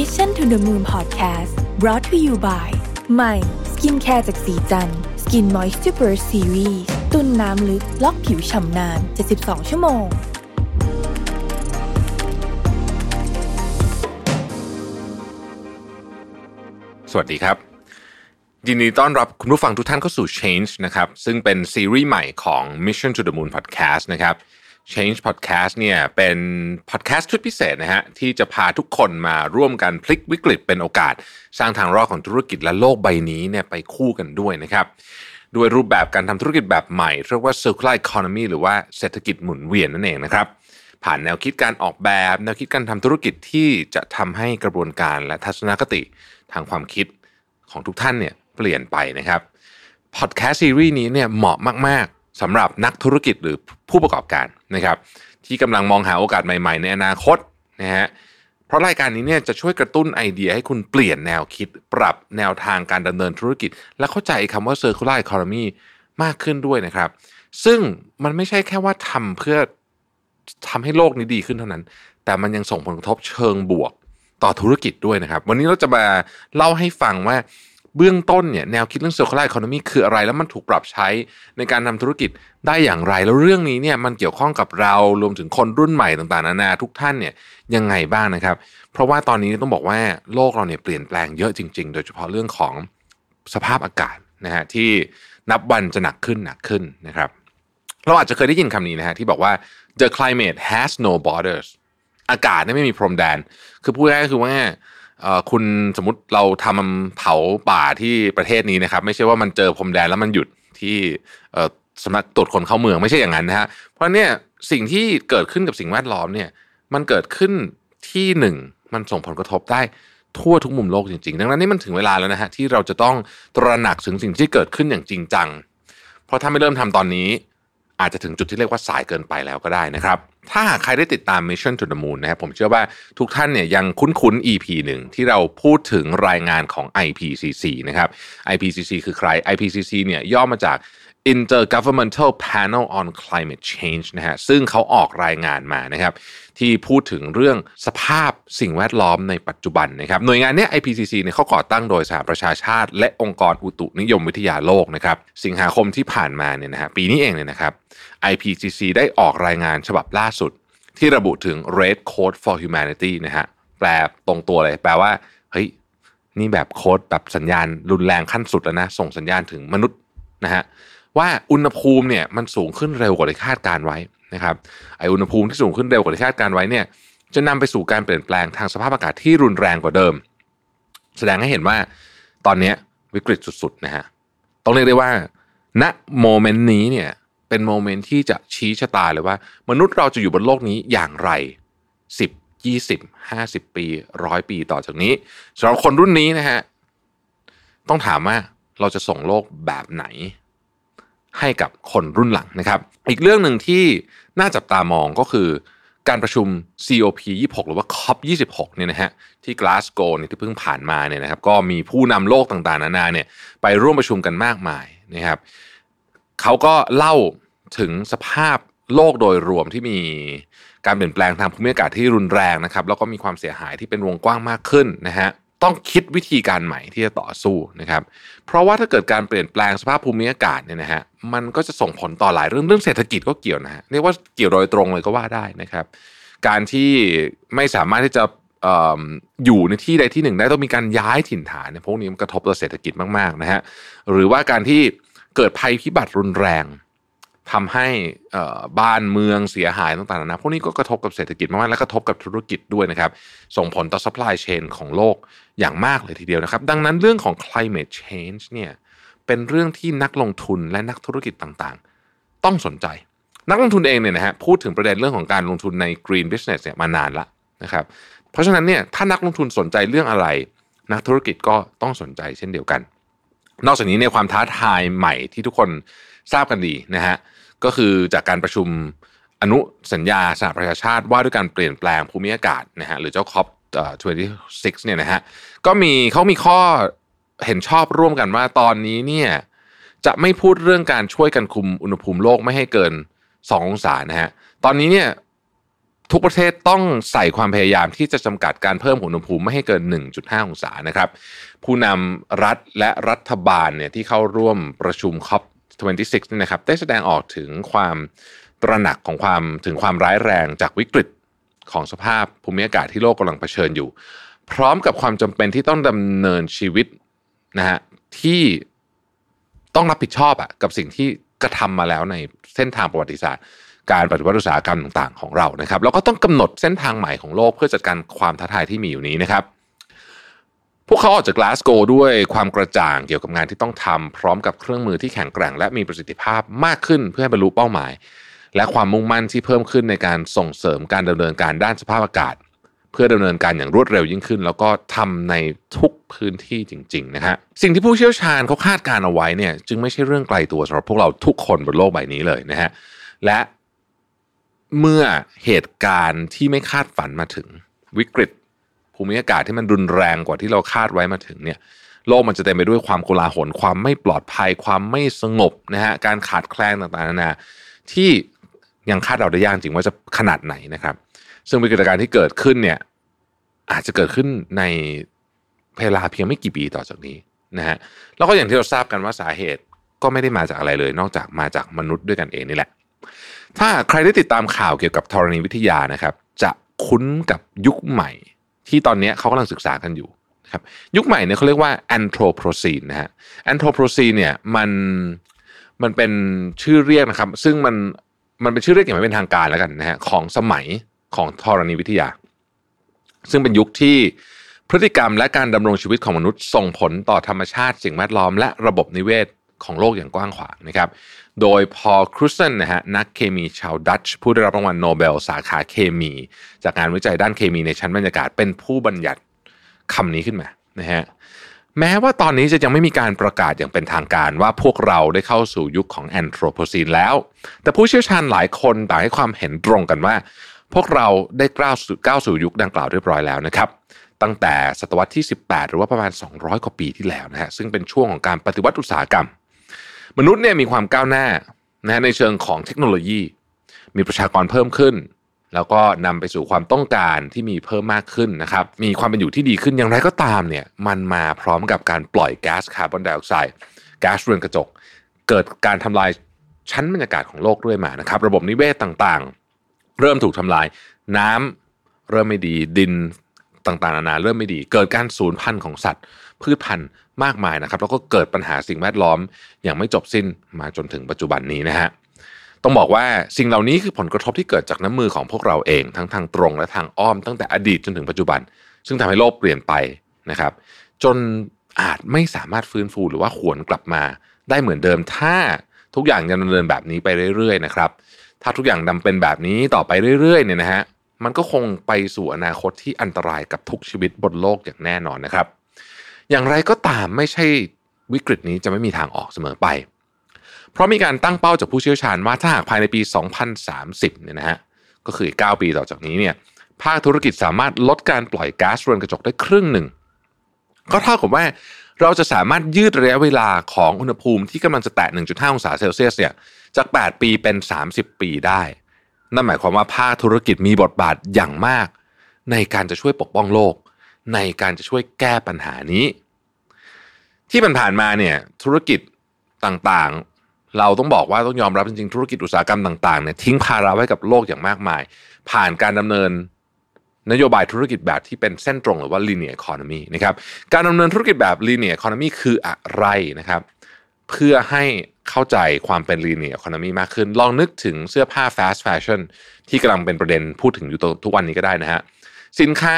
Mission to the Moon Podcast brought to you by ใหม่ skincare จากศรีจันทร์ Skin Moisture Burst Series ตุนน้ำลึกล็อกผิวฉ่ำนาน 72 ชั่วโมง สวัสดีครับ ยินดีต้อนรับคุณผู้ฟังทุกท่านเข้าสู่ Change นะครับ ซึ่งเป็นซีรีส์ใหม่ของ Mission to the Moon Podcast นะครับ Change Podcast เนี่ยเป็นพอดแคสต์ชุดพิเศษนะฮะที่จะพาทุกคนมาร่วมกันพลิกวิกฤตเป็นโอกาส สร้างทางรอดของธุรกิจและโลกใบนี้เนี่ยไปคู่กันด้วยนะครับด้วยรูปแบบการทำธุรกิจแบบใหม่ เรียกว่า circular economy หรือว่าเศรษฐกิจหมุนเวียนนั่นเองนะครับผ่านแนวคิดการออกแบบ แนวคิดการทำธุรกิจที่จะทำให้กระบวนการและทัศนคติทางความคิดของทุกท่านเนี่ยเปลี่ยนไปนะครับพอดแคสต์ซีรีส์นี้เนี่ยเหมาะมาก สำหรับนักธุรกิจหรือผู้ประกอบการนะครับ ที่กำลังมองหาโอกาสใหม่ ๆ ในอนาคตนะฮะเพราะรายการนี้เนี่ยจะช่วยกระตุ้นไอเดียให้คุณเปลี่ยนแนวคิด ปรับแนวทางการดำเนินธุรกิจ และเข้าใจคำว่า circular economy มากขึ้นด้วยนะครับ ซึ่งมันไม่ใช่แค่ว่าทำเพื่อทำให้โลกนี้ดีขึ้นเท่านั้น แต่มันยังส่งผลกระทบเชิงบวกต่อธุรกิจด้วยนะครับ วันนี้เราจะมาเล่าให้ฟังว่า เบื้องต้นเนี่ยแนวคิดเรื่อง circular economy คืออะไร แล้วมันถูกปรับใช้ในการทำธุรกิจได้อย่างไร แล้วเรื่องนี้เนี่ยมันเกี่ยวข้องกับเรารวมถึงคนรุ่นใหม่ต่างๆนานาทุกท่านเนี่ยยังไงบ้างนะครับ เพราะว่าตอนนี้ต้องบอกว่าโลกเราเนี่ยเปลี่ยนแปลงเยอะจริง ๆ โดยเฉพาะเรื่องของสภาพอากาศนะฮะที่นับวันจะหนักขึ้นหนักขึ้นนะครับ เราอาจจะเคยได้ยินคำนี้นะฮะที่บอกว่า the climate has no borders อากาศเนี่ยไม่มีพรมแดน คือพูดง่ายๆคือว่า คุณสมมติเราทำเผาป่าที่ประเทศนี้นะครับ ไม่ใช่ว่ามันเจอพรมแดนแล้วมันหยุดที่สำนักตรวจคนเข้าเมืองไม่ใช่อย่างนั้นนะฮะเพราะเนี่ยสิ่งที่เกิดขึ้นกับสิ่งแวดล้อมเนี่ยมันเกิดขึ้นที่หนึ่งมันส่งผลกระทบได้ทั่วทุกมุมโลกจริงๆ ดังนั้นนี่มันถึงเวลาแล้วนะฮะที่เราจะต้องตระหนักถึงสิ่งที่เกิดขึ้นอย่างจริงจัง เพราะถ้าไม่เริ่มทำตอนนี้ อาจจะถึงจุดที่เรียกว่าสายเกินไปแล้วก็ได้นะครับ ถ้าหากใครได้ติดตาม Mission to the Moon นะครับผมเชื่อว่าทุกท่านเนี่ยยังคุ้นๆ EP หนึ่งที่เราพูดถึงรายงานของ IPCC นะครับ IPCC คือใคร IPCC เนี่ยย่อมาจาก Intergovernmental Panel on Climate Change นะฮะซึ่งเขาออกรายงานมานะครับที่พูดถึงเรื่องสภาพสิ่งแวดล้อมในปัจจุบันนะครับหน่วยงานเนี้ย IPCC เนี่ยเขาก่อตั้งโดยสหประชาชาติ และองค์กรอุตุนิยมวิทยาโลกนะครับสิงหาคมที่ผ่านมาเนี่ยนะฮะปีนี้เองเนี่ยนะครับ IPCC ได้ออกรายงานฉบับล่าสุด ที่ระบุถึง Red Code for Humanity นะฮะแปลตรงตัวเลยแปลว่าเฮ้ยนี่แบบโค้ดแบบสัญญาณรุนแรงขั้นสุดแล้วนะส่งสัญญาณถึงมนุษย์ นะฮะว่าอุณหภูมิเนี่ยมันสูงขึ้นเร็วกว่าที่คาดการไว้นะครับไออุณหภูมิที่สูงขึ้นเร็วกว่าที่คาดการไว้เนี่ยจะนำไปสู่การเปลี่ยนแปลงทางสภาพอากาศที่รุนแรงกว่าเดิม แสดงให้เห็นว่าตอนนี้วิกฤตสุดๆนะฮะต้องเรียกได้ว่าณโมเมนต์นี้เนี่ยเป็นโมเมนต์ที่จะชี้ชะตาเลยว่า มนุษย์เราจะอยู่บนโลกนี้อย่างไร 10 20 50 ปีร้อยปีต่อจากนี้สำหรับคนรุ่นนี้นะฮะต้องถามว่า เราจะส่งโลกแบบไหน ให้กับคนรุ่นหลังนะครับ อีกเรื่องหนึ่งที่น่าจับตามองก็คือการประชุม COP 26 หรือว่า COP 26เนี่ยนะฮะที่กลาสโกเนี่ยที่เพิ่งผ่านมาเนี่ยนะครับ ก็มีผู้นำโลกต่างๆ นานาเนี่ยไปร่วมประชุมกันมากมายนะครับเขาก็เล่าถึงสภาพโลกโดยรวมที่มีการเปลี่ยนแปลงทางภูมิอากาศที่รุนแรงนะครับ แล้วก็มีความเสียหายที่เป็นวงกว้างมากขึ้นนะฮะ ต้องคิดวิธีการใหม่ที่จะต่อสู้นะครับ เพราะว่าถ้าเกิดการเปลี่ยนแปลงสภาพภูมิอากาศเนี่ยนะฮะมันก็จะส่งผลต่อหลายเรื่องเรื่องเศรษฐกิจก็เกี่ยวนะฮะเรียกว่าเกี่ยวโดยตรงเลยก็ว่าได้นะครับ การที่ไม่สามารถที่จะอออยู่ในที่ใดที่หนึ่งได้ต้องมีการย้ายถิ่นฐานเนี่ยพวกนี้มันกระทบต่อเศรษฐกิจมากๆนะฮะหรือว่าการที่เกิดภัยพิบัติรุนแรง ทำให้บ้านเมืองเสียหายต่างๆนะพวกนี้ก็กระทบกับเศรษฐกิจมากๆและกระทบกับธุรกิจด้วยนะครับ ส่งผลต่อ supply chain ของโลกอย่างมากเลยทีเดียวนะครับ ดังนั้นเรื่องของ climate change เนี่ยเป็นเรื่องที่นักลงทุนและนักธุรกิจต่างๆ ต้องสนใจ นักลงทุนเองเนี่ยนะฮะพูดถึงประเด็นเรื่องของการลงทุนใน green business เนี่ยมานานละนะครับ เพราะฉะนั้นเนี่ยถ้านักลงทุนสนใจเรื่องอะไร นักธุรกิจก็ต้องสนใจเช่นเดียวกัน นอกจากนี้ในความท้าทายใหม่ที่ทุกคนทราบกันดีนะฮะ ก็คือจากการประชุมอนุสัญญาสหประชาชาติว่าด้วยการเปลี่ยนแปลงภูมิอากาศนะฮะหรือเจ้าคอป26เนี่ยนะฮะก็มีเขามีข้อเห็นชอบร่วมกันว่าตอนนี้เนี่ยจะไม่พูดเรื่องการช่วยกันคุมอุณหภูมิโลกไม่ให้เกิน 2 องศานะฮะตอนนี้เนี่ยทุกประเทศต้องใส่ความพยายามที่จะจำกัดการเพิ่มอุณหภูมิไม่ให้เกิน 1.5 องศานะครับ ผู้นำรัฐและรัฐบาลเนี่ยที่เข้าร่วมประชุม 26นี่นะครับได้แสดงออกถึงความตระหนักของความถึงความร้ายแรงจากวิกฤตของสภาพภูมิอากาศที่โลกกำลังเผชิญอยู่ พร้อมกับความจำเป็นที่ต้องดำเนินชีวิตนะฮะที่ต้องรับผิดชอบอะกับสิ่งที่กระทำมาแล้วในเส้นทางประวัติศาสตร์ การปฏิวัติอุตสาหกรรมต่างๆ ของเรานะครับแล้วก็ต้องกำหนดเส้นทางใหม่ของโลกเพื่อจัดการความท้าทายที่มีอยู่นี้นะครับ พวกเขาออกจากกลาสโกด้วยความกระจ่างเกี่ยวกับงานที่ต้องทำพร้อมกับเครื่องมือที่แข็งแกร่ง และมีประสิทธิภาพมากขึ้นเพื่อให้บรรลุเป้าหมาย และความมุ่งมั่นที่เพิ่มขึ้นในการส่งเสริมการดำเนินการด้านสภาพอากาศ เพื่อดำเนินการอย่างรวดเร็วยิ่งขึ้น แล้วก็ทำในทุกพื้นที่จริงๆนะฮะสิ่งที่ผู้เชี่ยวชาญเขาคาดการเอาไว้เนี่ยจึงไม่ใช่เรื่องไกลตัวสำหรับพวกเราทุกคนบนโลกใบนี้เลยนะฮะและเมื่อเหตุการณ์ที่ไม่คาดฝันมาถึงวิกฤต ภูมิอากาศที่มันรุนแรงกว่าที่เราคาดไว้มาถึงเนี่ยโลกมันจะเต็มไปด้วยความโกลาหล ความไม่ปลอดภัย ความไม่สงบนะฮะการขาดแคลนต่างๆนานาที่ยังคาดเดาได้ยากจริงว่าจะขนาดไหนนะครับ ซึ่งวิกฤตการณ์ที่เกิดขึ้นเนี่ยอาจจะเกิดขึ้นในเวลาเพียงไม่กี่ปีต่อจากนี้นะฮะแล้วก็อย่างที่เราทราบกันว่าสาเหตุก็ไม่ได้มาจากอะไรเลย นอกจากมาจากมนุษย์ด้วยกันเองนี่แหละ ถ้าใครได้ติดตามข่าวเกี่ยวกับธรณีวิทยานะครับ จะคุ้นกับยุคใหม่ ที่ตอนนี้เขากำลังศึกษากันอยู่นะครับยุคใหม่เนี่ยเขาเรียกว่า anthropocene นะฮะ anthropocene เนี่ยมันมันเป็นชื่อเรียกนะครับ ซึ่งมันมันเป็นชื่อเรียกอย่างไม่เป็นทางการแล้วกันนะฮะของสมัยของธรณีวิทยา ซึ่งเป็นยุคที่พฤติกรรมและการดำรงชีวิตของมนุษย์ส่งผลต่อธรรมชาติสิ่งแวดล้อมและระบบนิเวศ ของโลกอย่างกว้างขวางนะครับ โดยพอครูเซนนะฮะนักเคมีชาวดัตช์ผู้ได้รับรางวัลโนเบลสาขาเคมี จากงานวิจัยด้านเคมีในชั้นบรรยากาศเป็นผู้บัญญัติคำนี้ขึ้นมานะฮะแม้ว่าตอนนี้จะยังไม่มีการประกาศอย่างเป็นทางการว่าพวกเราได้เข้าสู่ยุคของแอนโทรโพซีนแล้ว แต่ผู้เชี่ยวชาญหลายคนต่างให้ความเห็นตรงกันว่า พวกเราได้ก้าวสู่ก้าวสู่ยุคดังกล่าวเรียบร้อยแล้วนะครับ ตั้งแต่ศตวรรษที่ 18 หรือว่าประมาณ 200 กว่าปีที่แล้วนะฮะซึ่งเป็นช่วงของการปฏิวัติอุตสาหกรรม มนุษย์เนี่ยมีความก้าวหน้านะในเชิงของเทคโนโลยี มีประชากรเพิ่มขึ้น แล้วก็นำไปสู่ความต้องการที่มีเพิ่มมากขึ้นนะครับ มีความเป็นอยู่ที่ดีขึ้นอย่างไรก็ตามเนี่ยมันมาพร้อมกับการปล่อยก๊าซคาร์บอนไดออกไซด์ก๊าซเรือนกระจก เกิดการทำลายชั้นบรรยากาศของโลกด้วยมานะครับ ระบบนิเวศต่างๆ เริ่มถูกทำลาย น้ำเริ่มไม่ดีดินต่างๆนานาเริ่มไม่ดี เกิดการสูญพันธุ์ของสัตว์ พืชพันธุ์มากมายนะครับ แล้วก็เกิดปัญหาสิ่งแวดล้อมอย่างไม่จบสิ้นมาจนถึงปัจจุบันนี้นะฮะต้องบอกว่าสิ่งเหล่านี้คือผลกระทบที่เกิดจากน้ำมือของพวกเราเองทั้งทางตรงและทางอ้อมตั้งแต่อดีตจนถึงปัจจุบัน ซึ่งทำให้โลกเปลี่ยนไปนะครับ จนอาจไม่สามารถฟื้นฟูหรือว่าหวนกลับมา ได้เหมือนเดิมถ้าทุกอย่างยังดำเนินแบบนี้ไปเรื่อยๆนะครับ ถ้าทุกอย่างดำเป็นแบบนี้ต่อไปเรื่อยๆเนี่ยนะฮะมันก็คงไปสู่อนาคตที่อันตรายกับทุกชีวิตบนโลกอย่างแน่นอนนะครับ อย่างไรก็ตามไม่ใช่วิกฤตนี้จะไม่มีทางออกเสมอไป เพราะมีการตั้งเป้าจากผู้เชี่ยวชาญว่าถ้าหากภายในปี 2030 เนี่ยนะฮะก็คือ 9 ปีต่อจากนี้เนี่ยภาคธุรกิจสามารถลดการปล่อยก๊าซเรือนกระจกได้ครึ่งหนึ่ง ก็เท่ากับว่าเราจะสามารถยืดระยะเวลาของอุณหภูมิที่กำลังจะแตะ 1.5 องศาเซลเซียสเนี่ยจาก 8 ปีเป็น 30 ปีได้ นั่นหมายความว่าภาคธุรกิจมีบทบาทอย่างมาก ในการจะช่วยปกป้องโลก ในการจะช่วยแก้ปัญหานี้ ที่ผ่านมาเนี่ยธุรกิจต่างๆ เราต้องบอกว่าต้องยอมรับจริงๆธุรกิจอุตสาหกรรมต่างๆเนี่ยทิ้งภาระไว้กับโลกอย่างมากมาย ผ่านการดำเนินนโยบายธุรกิจแบบที่เป็นเส้นตรงหรือว่า linear economy นะครับการดำเนินธุรกิจแบบ linear economy คืออะไรนะครับ เพื่อให้เข้าใจความเป็น linear economy มากขึ้น ลองนึกถึงเสื้อผ้า fast fashion ที่กำลังเป็นประเด็นพูดถึงอยู่ทุกวันนี้ก็ได้นะฮะสินค้า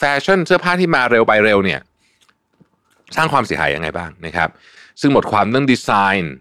แฟชั่นเสื้อผ้าที่มาเร็วไปเร็วเนี่ย สร้างความเสียหายยังไงบ้างนะครับ ซึ่งบทความเรื่องดีไซน์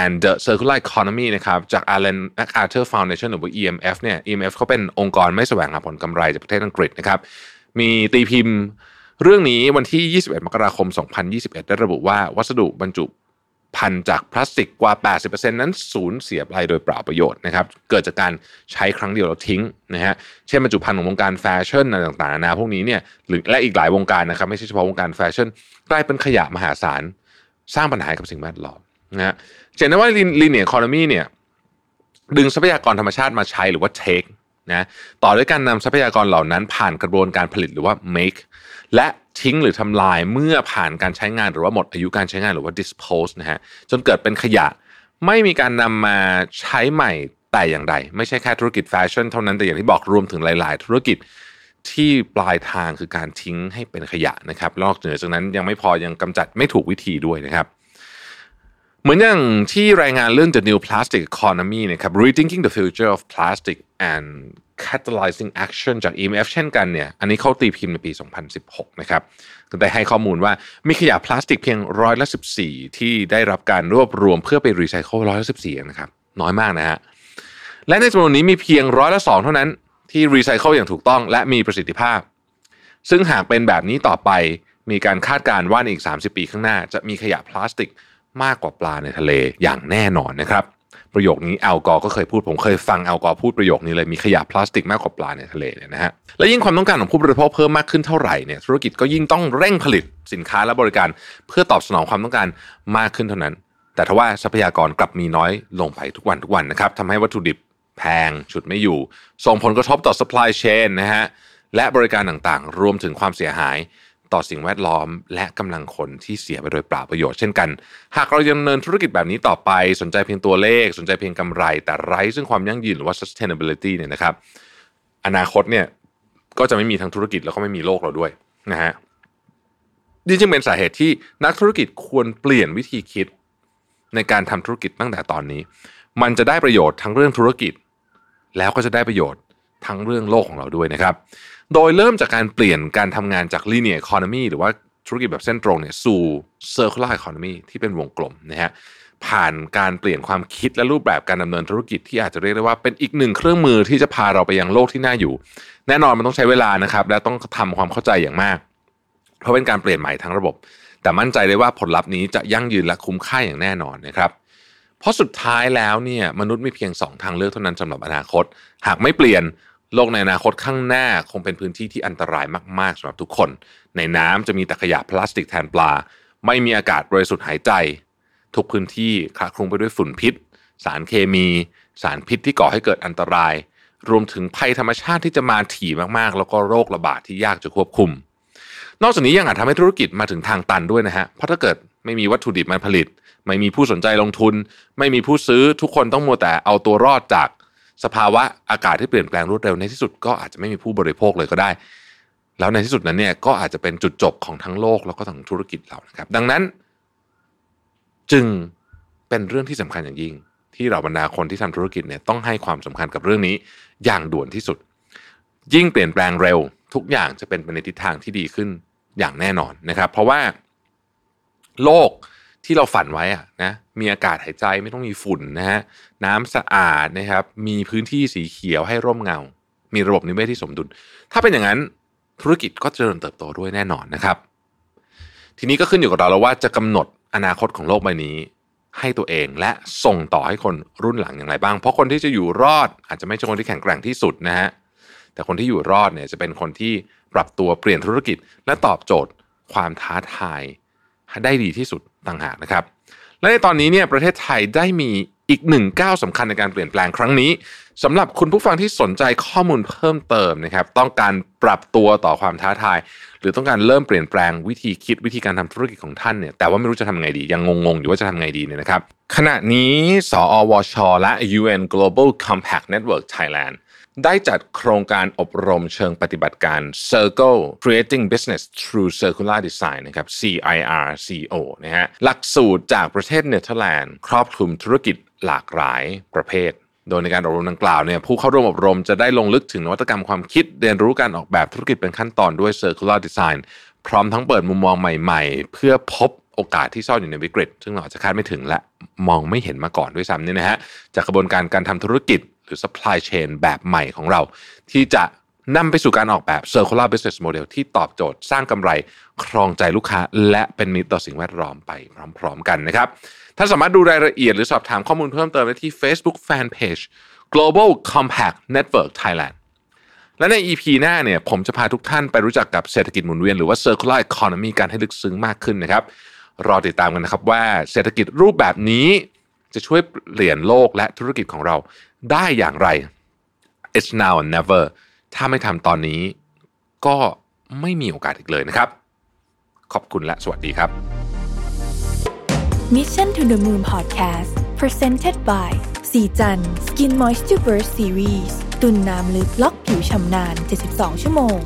and the circular economy นะครับจาก Ellen MacArthur Foundation หรือว่า EMF เนี่ย EMF เขาเป็นองค์กรไม่แสวงหาผลกำไรจากประเทศอังกฤษนะครับ มีตีพิมพ์เรื่องนี้วันที่ 21 มกราคม 2021 ได้ระบุว่าวัสดุบรรจุ ภัณฑ์จากพลาสติกกว่า 80%นั้นสูญเสียไปโดยเปล่าประโยชน์นะครับ เกิดจากการใช้ครั้งเดียวแล้วทิ้งนะฮะ เช่นบรรจุภัณฑ์ของวงการแฟชั่นอะไรต่างๆนาพวกนี้เนี่ยหรือและอีกหลายวงการนะครับ ไม่ใช่เฉพาะวงการแฟชั่นกลายเป็นขยะมหาศาล สร้างปัญหากับสิ่งแวดล้อมนะฮะเห็นได้ว่า linear economy เนี่ยดึงทรัพยากรธรรมชาติมาใช้หรือว่า take นะต่อด้วยการนำทรัพยากรเหล่านั้นผ่านกระบวนการผลิตหรือว่า make และทิ้งหรือทำลายเมื่อผ่านการใช้งานหรือว่าหมดอายุการใช้งานหรือว่า dispose นะฮะจนเกิดเป็นขยะไม่มีการนำมาใช้ใหม่แต่อย่างใด ไม่ใช่แค่ธุรกิจแฟชั่นเท่านั้นแต่อย่างที่บอกรวมถึงหลาย ๆ ธุรกิจที่ปลายทางคือการทิ้งให้เป็นขยะนะครับนอกเหนือจากนั้นยังไม่พอยังกำจัดไม่ถูกวิธีด้วยนะครับเหมือนอย่างที่รายงานเรื่อง The New Plastic Economy นะครับ Rethinking the Future of Plastic and Catalyzing Action จาก EMF เช่นกันเนี่ยอันนี้เขาตีพิมพ์ในปี 2016 นะครับก็ได้ให้ข้อมูลว่ามีขยะพลาสติกเพียงร้อยละ14 ที่ได้รับการรวบรวมเพื่อไปรีไซเคิลร้อยละ14 นะครับ น้อยมากนะฮะและในจำนวนนี้มีเพียงร้อยละ2เท่านั้นที่รีไซเคิลอย่างถูกต้องและมีประสิทธิภาพ ซึ่งหากเป็นแบบนี้ต่อไปมีการคาดการณ์ว่าในอีก 30 ปีข้างหน้า จะมีขยะพลาสติกมากกว่าปลาในทะเลอย่างแน่นอนนะครับ ประโยคนี้แอลกอก็เคยพูดผมเคยฟังแอลกอพูดประโยคนี้เลยมีขยะพลาสติกมากกว่าปลาในทะเลเนี่ยนะฮะและยิ่งความต้องการของผู้บริโภคเพิ่มมากขึ้นเท่าไหร่เนี่ยธุรกิจก็ยิ่งต้องเร่งผลิตสินค้าและบริการ เพื่อตอบสนองความต้องการมากขึ้นเท่านั้น แต่ทว่าทรัพยากรกลับมีน้อยลงไปทุกวันทุกวันนะครับทำให้วัตถุดิบแพงฉุดไม่อยู่ ส่งผลกระทบต่อ supply chain นะฮะและบริการต่างๆ รวมถึงความเสียหาย ต่อสิ่งแวดล้อม และกำลังคนที่เสียไปโดยเปล่าประโยชน์เช่นกัน หากเรายังดำเนินธุรกิจแบบนี้ต่อไป สนใจเพียงตัวเลข สนใจเพียงกำไร แต่ไร้ซึ่งความยั่งยืนหรือว่า sustainability เนี่ยนะครับ อนาคตเนี่ยก็จะไม่มีทั้งธุรกิจแล้วก็ไม่มีโลกเราด้วยนะฮะนี่จึงเป็นสาเหตุที่นักธุรกิจควรเปลี่ยนวิธีคิดในการทำธุรกิจตั้งแต่ตอนนี้ มันจะได้ประโยชน์ทั้งเรื่องธุรกิจ แล้วก็จะได้ประโยชน์ทั้งเรื่องโลกของเราด้วยนะครับ โดยเริ่มจากการเปลี่ยนการทำงานจาก linear economy หรือว่าธุรกิจแบบเส้นตรงเนี่ยสู่ circular economy ที่เป็นวงกลมนะฮะผ่านการเปลี่ยนความคิดและรูปแบบการดำเนินธุรกิจที่อาจจะเรียกได้ว่าเป็นอีกหนึ่งเครื่องมือที่จะพาเราไปยังโลกที่น่าอยู่ แน่นอนมันต้องใช้เวลานะครับ และต้องทำความเข้าใจอย่างมาก เพราะเป็นการเปลี่ยนใหม่ทั้งระบบ แต่มั่นใจได้ว่าผลลัพธ์นี้จะยั่งยืนและคุ้มค่าอย่างแน่นอนนะครับเพราะสุดท้ายแล้วเนี่ยมนุษย์มีเพียง 2 ทางเลือกเท่านั้นสำหรับอนาคต หากไม่เปลี่ยน โลกในอนาคตข้างหน้าคงเป็นพื้นที่ที่อันตรายมากๆสำหรับทุกคน ในน้ำจะมีแต่ขยะพลาสติกแทนปลา ไม่มีอากาศบริสุทธิ์หายใจ ทุกพื้นที่คละคลุ้งไปด้วยฝุ่นพิษ สารเคมี สารพิษที่ก่อให้เกิดอันตราย รวมถึงภัยธรรมชาติที่จะมาถี่มากๆ แล้วก็โรคระบาดที่ยากจะควบคุม นอกจากนี้ยังอาจทำให้ธุรกิจมาถึงทางตันด้วยนะฮะเพราะถ้าเกิดไม่มีวัตถุดิบมาผลิต ไม่มีผู้สนใจลงทุน ไม่มีผู้ซื้อทุกคนต้องมัวแต่เอาตัวรอดจาก สภาวะอากาศที่เปลี่ยนแปลงรวดเร็วในที่สุดก็อาจจะไม่มีผู้บริโภคเลยก็ได้ แล้วในที่สุดนั้นเนี่ยก็อาจจะเป็นจุดจบของทั้งโลกแล้วก็ทั้งธุรกิจเรานะครับ ดังนั้น จึงเป็นเรื่องที่สำคัญอย่างยิ่ง ที่เราบรรดาคนที่ทำธุรกิจเนี่ยต้องให้ความสำคัญกับเรื่องนี้อย่างด่วนที่สุด ยิ่งเปลี่ยนแปลงเร็ว ทุกอย่างจะเป็นไปในทิศทางที่ดีขึ้นอย่างแน่นอนนะครับ เพราะว่าโลก ที่เราฝันไว้อะนะมีอากาศหายใจไม่ต้องมีฝุ่นนะฮะน้ำสะอาดนะครับ มีพื้นที่สีเขียวให้ร่มเงา มีระบบนิเวศที่สมดุล ถ้าเป็นอย่างนั้นธุรกิจก็จะเจริญเติบโตด้วยแน่นอนนะครับ ทีนี้ก็ขึ้นอยู่กับเราแล้วว่าจะกำหนดอนาคตของโลกใบนี้ ให้ตัวเองและส่งต่อให้คนรุ่นหลังอย่างไรบ้าง เพราะคนที่จะอยู่รอด อาจจะไม่ใช่คนที่แข็งแกร่งที่สุดนะฮะแต่คนที่อยู่รอดเนี่ยจะเป็นคนที่ปรับตัวเปลี่ยนธุรกิจ และตอบโจทย์ ความท้าทาย ได้ดีที่สุด ต่างหากนะครับ และในตอนนี้เนี่ยประเทศไทยได้มีอีกหนึ่งก้าวสำคัญในการเปลี่ยนแปลงครั้งนี้สำหรับคุณผู้ฟังที่สนใจข้อมูลเพิ่มเติมนะครับ ต้องการปรับตัวต่อความท้าทาย หรือต้องการเริ่มเปลี่ยนแปลงวิธีคิดวิธีการทำธุรกิจของท่านเนี่ยแต่ว่าไม่รู้จะทำไงดี ยังงงๆอยู่ว่าจะทำไงดีเนี่ยนะครับ ขณะนี้ สอวช และ UN Global Compact Network Thailand ได้จัดโครงการอบรมเชิงปฏิบัติการ Circle Creating Business Through Circular Design นะครับ CIRCO นะฮะหลักสูตรจากประเทศเนเธอร์แลนด์ ครอบคลุมธุรกิจหลากหลายประเภท โดยในการอบรมดังกล่าวเนี่ยผู้เข้าร่วมอบรมจะได้ลงลึกถึงนวัตกรรมความคิดเรียนรู้การออกแบบธุรกิจเป็นขั้นตอนด้วย Circular Design พร้อมทั้งเปิดมุมมองใหม่ๆ เพื่อพบโอกาสที่ซ่อนอยู่ในวิกฤต ซึ่งเราอาจจะคาดไม่ถึงและมองไม่เห็นมาก่อนด้วยซ้ำเนี่ยนะฮะจากกระบวนการการทำธุรกิจ หรือ supply chain แบบใหม่ของเรา ที่จะนำไปสู่การออกแบบ circular business model ที่ตอบโจทย์สร้างกำไรครองใจลูกค้า และเป็นมิตรต่อสิ่งแวดล้อมไปพร้อมๆกันนะครับท่านสามารถดูรายละเอียดหรือสอบถามข้อมูลเพิ่มเติมได้ที่ Facebook Fanpage Global Compact Network Thailand และใน EP หน้าเนี่ยผมจะพาทุกท่านไปรู้จักกับเศรษฐกิจหมุนเวียนหรือว่า circular economy การให้ลึกซึ้งมากขึ้นนะครับ รอติดตามกันนะครับว่าเศรษฐกิจรูปแบบนี้จะช่วยเปลี่ยนโลกและธุรกิจของเรา ได้อย่างไร it's now and never ถ้าไม่ทำตอนนี้ก็ไม่มีโอกาสอีกเลยนะครับ ขอบคุณและสวัสดีครับ Mission to the Moon Podcast Presented by สีจัน Skin Moisture Burst Series ตุ่นน้ำลึกล็อกผิวชำนาน 72 ชั่วโมง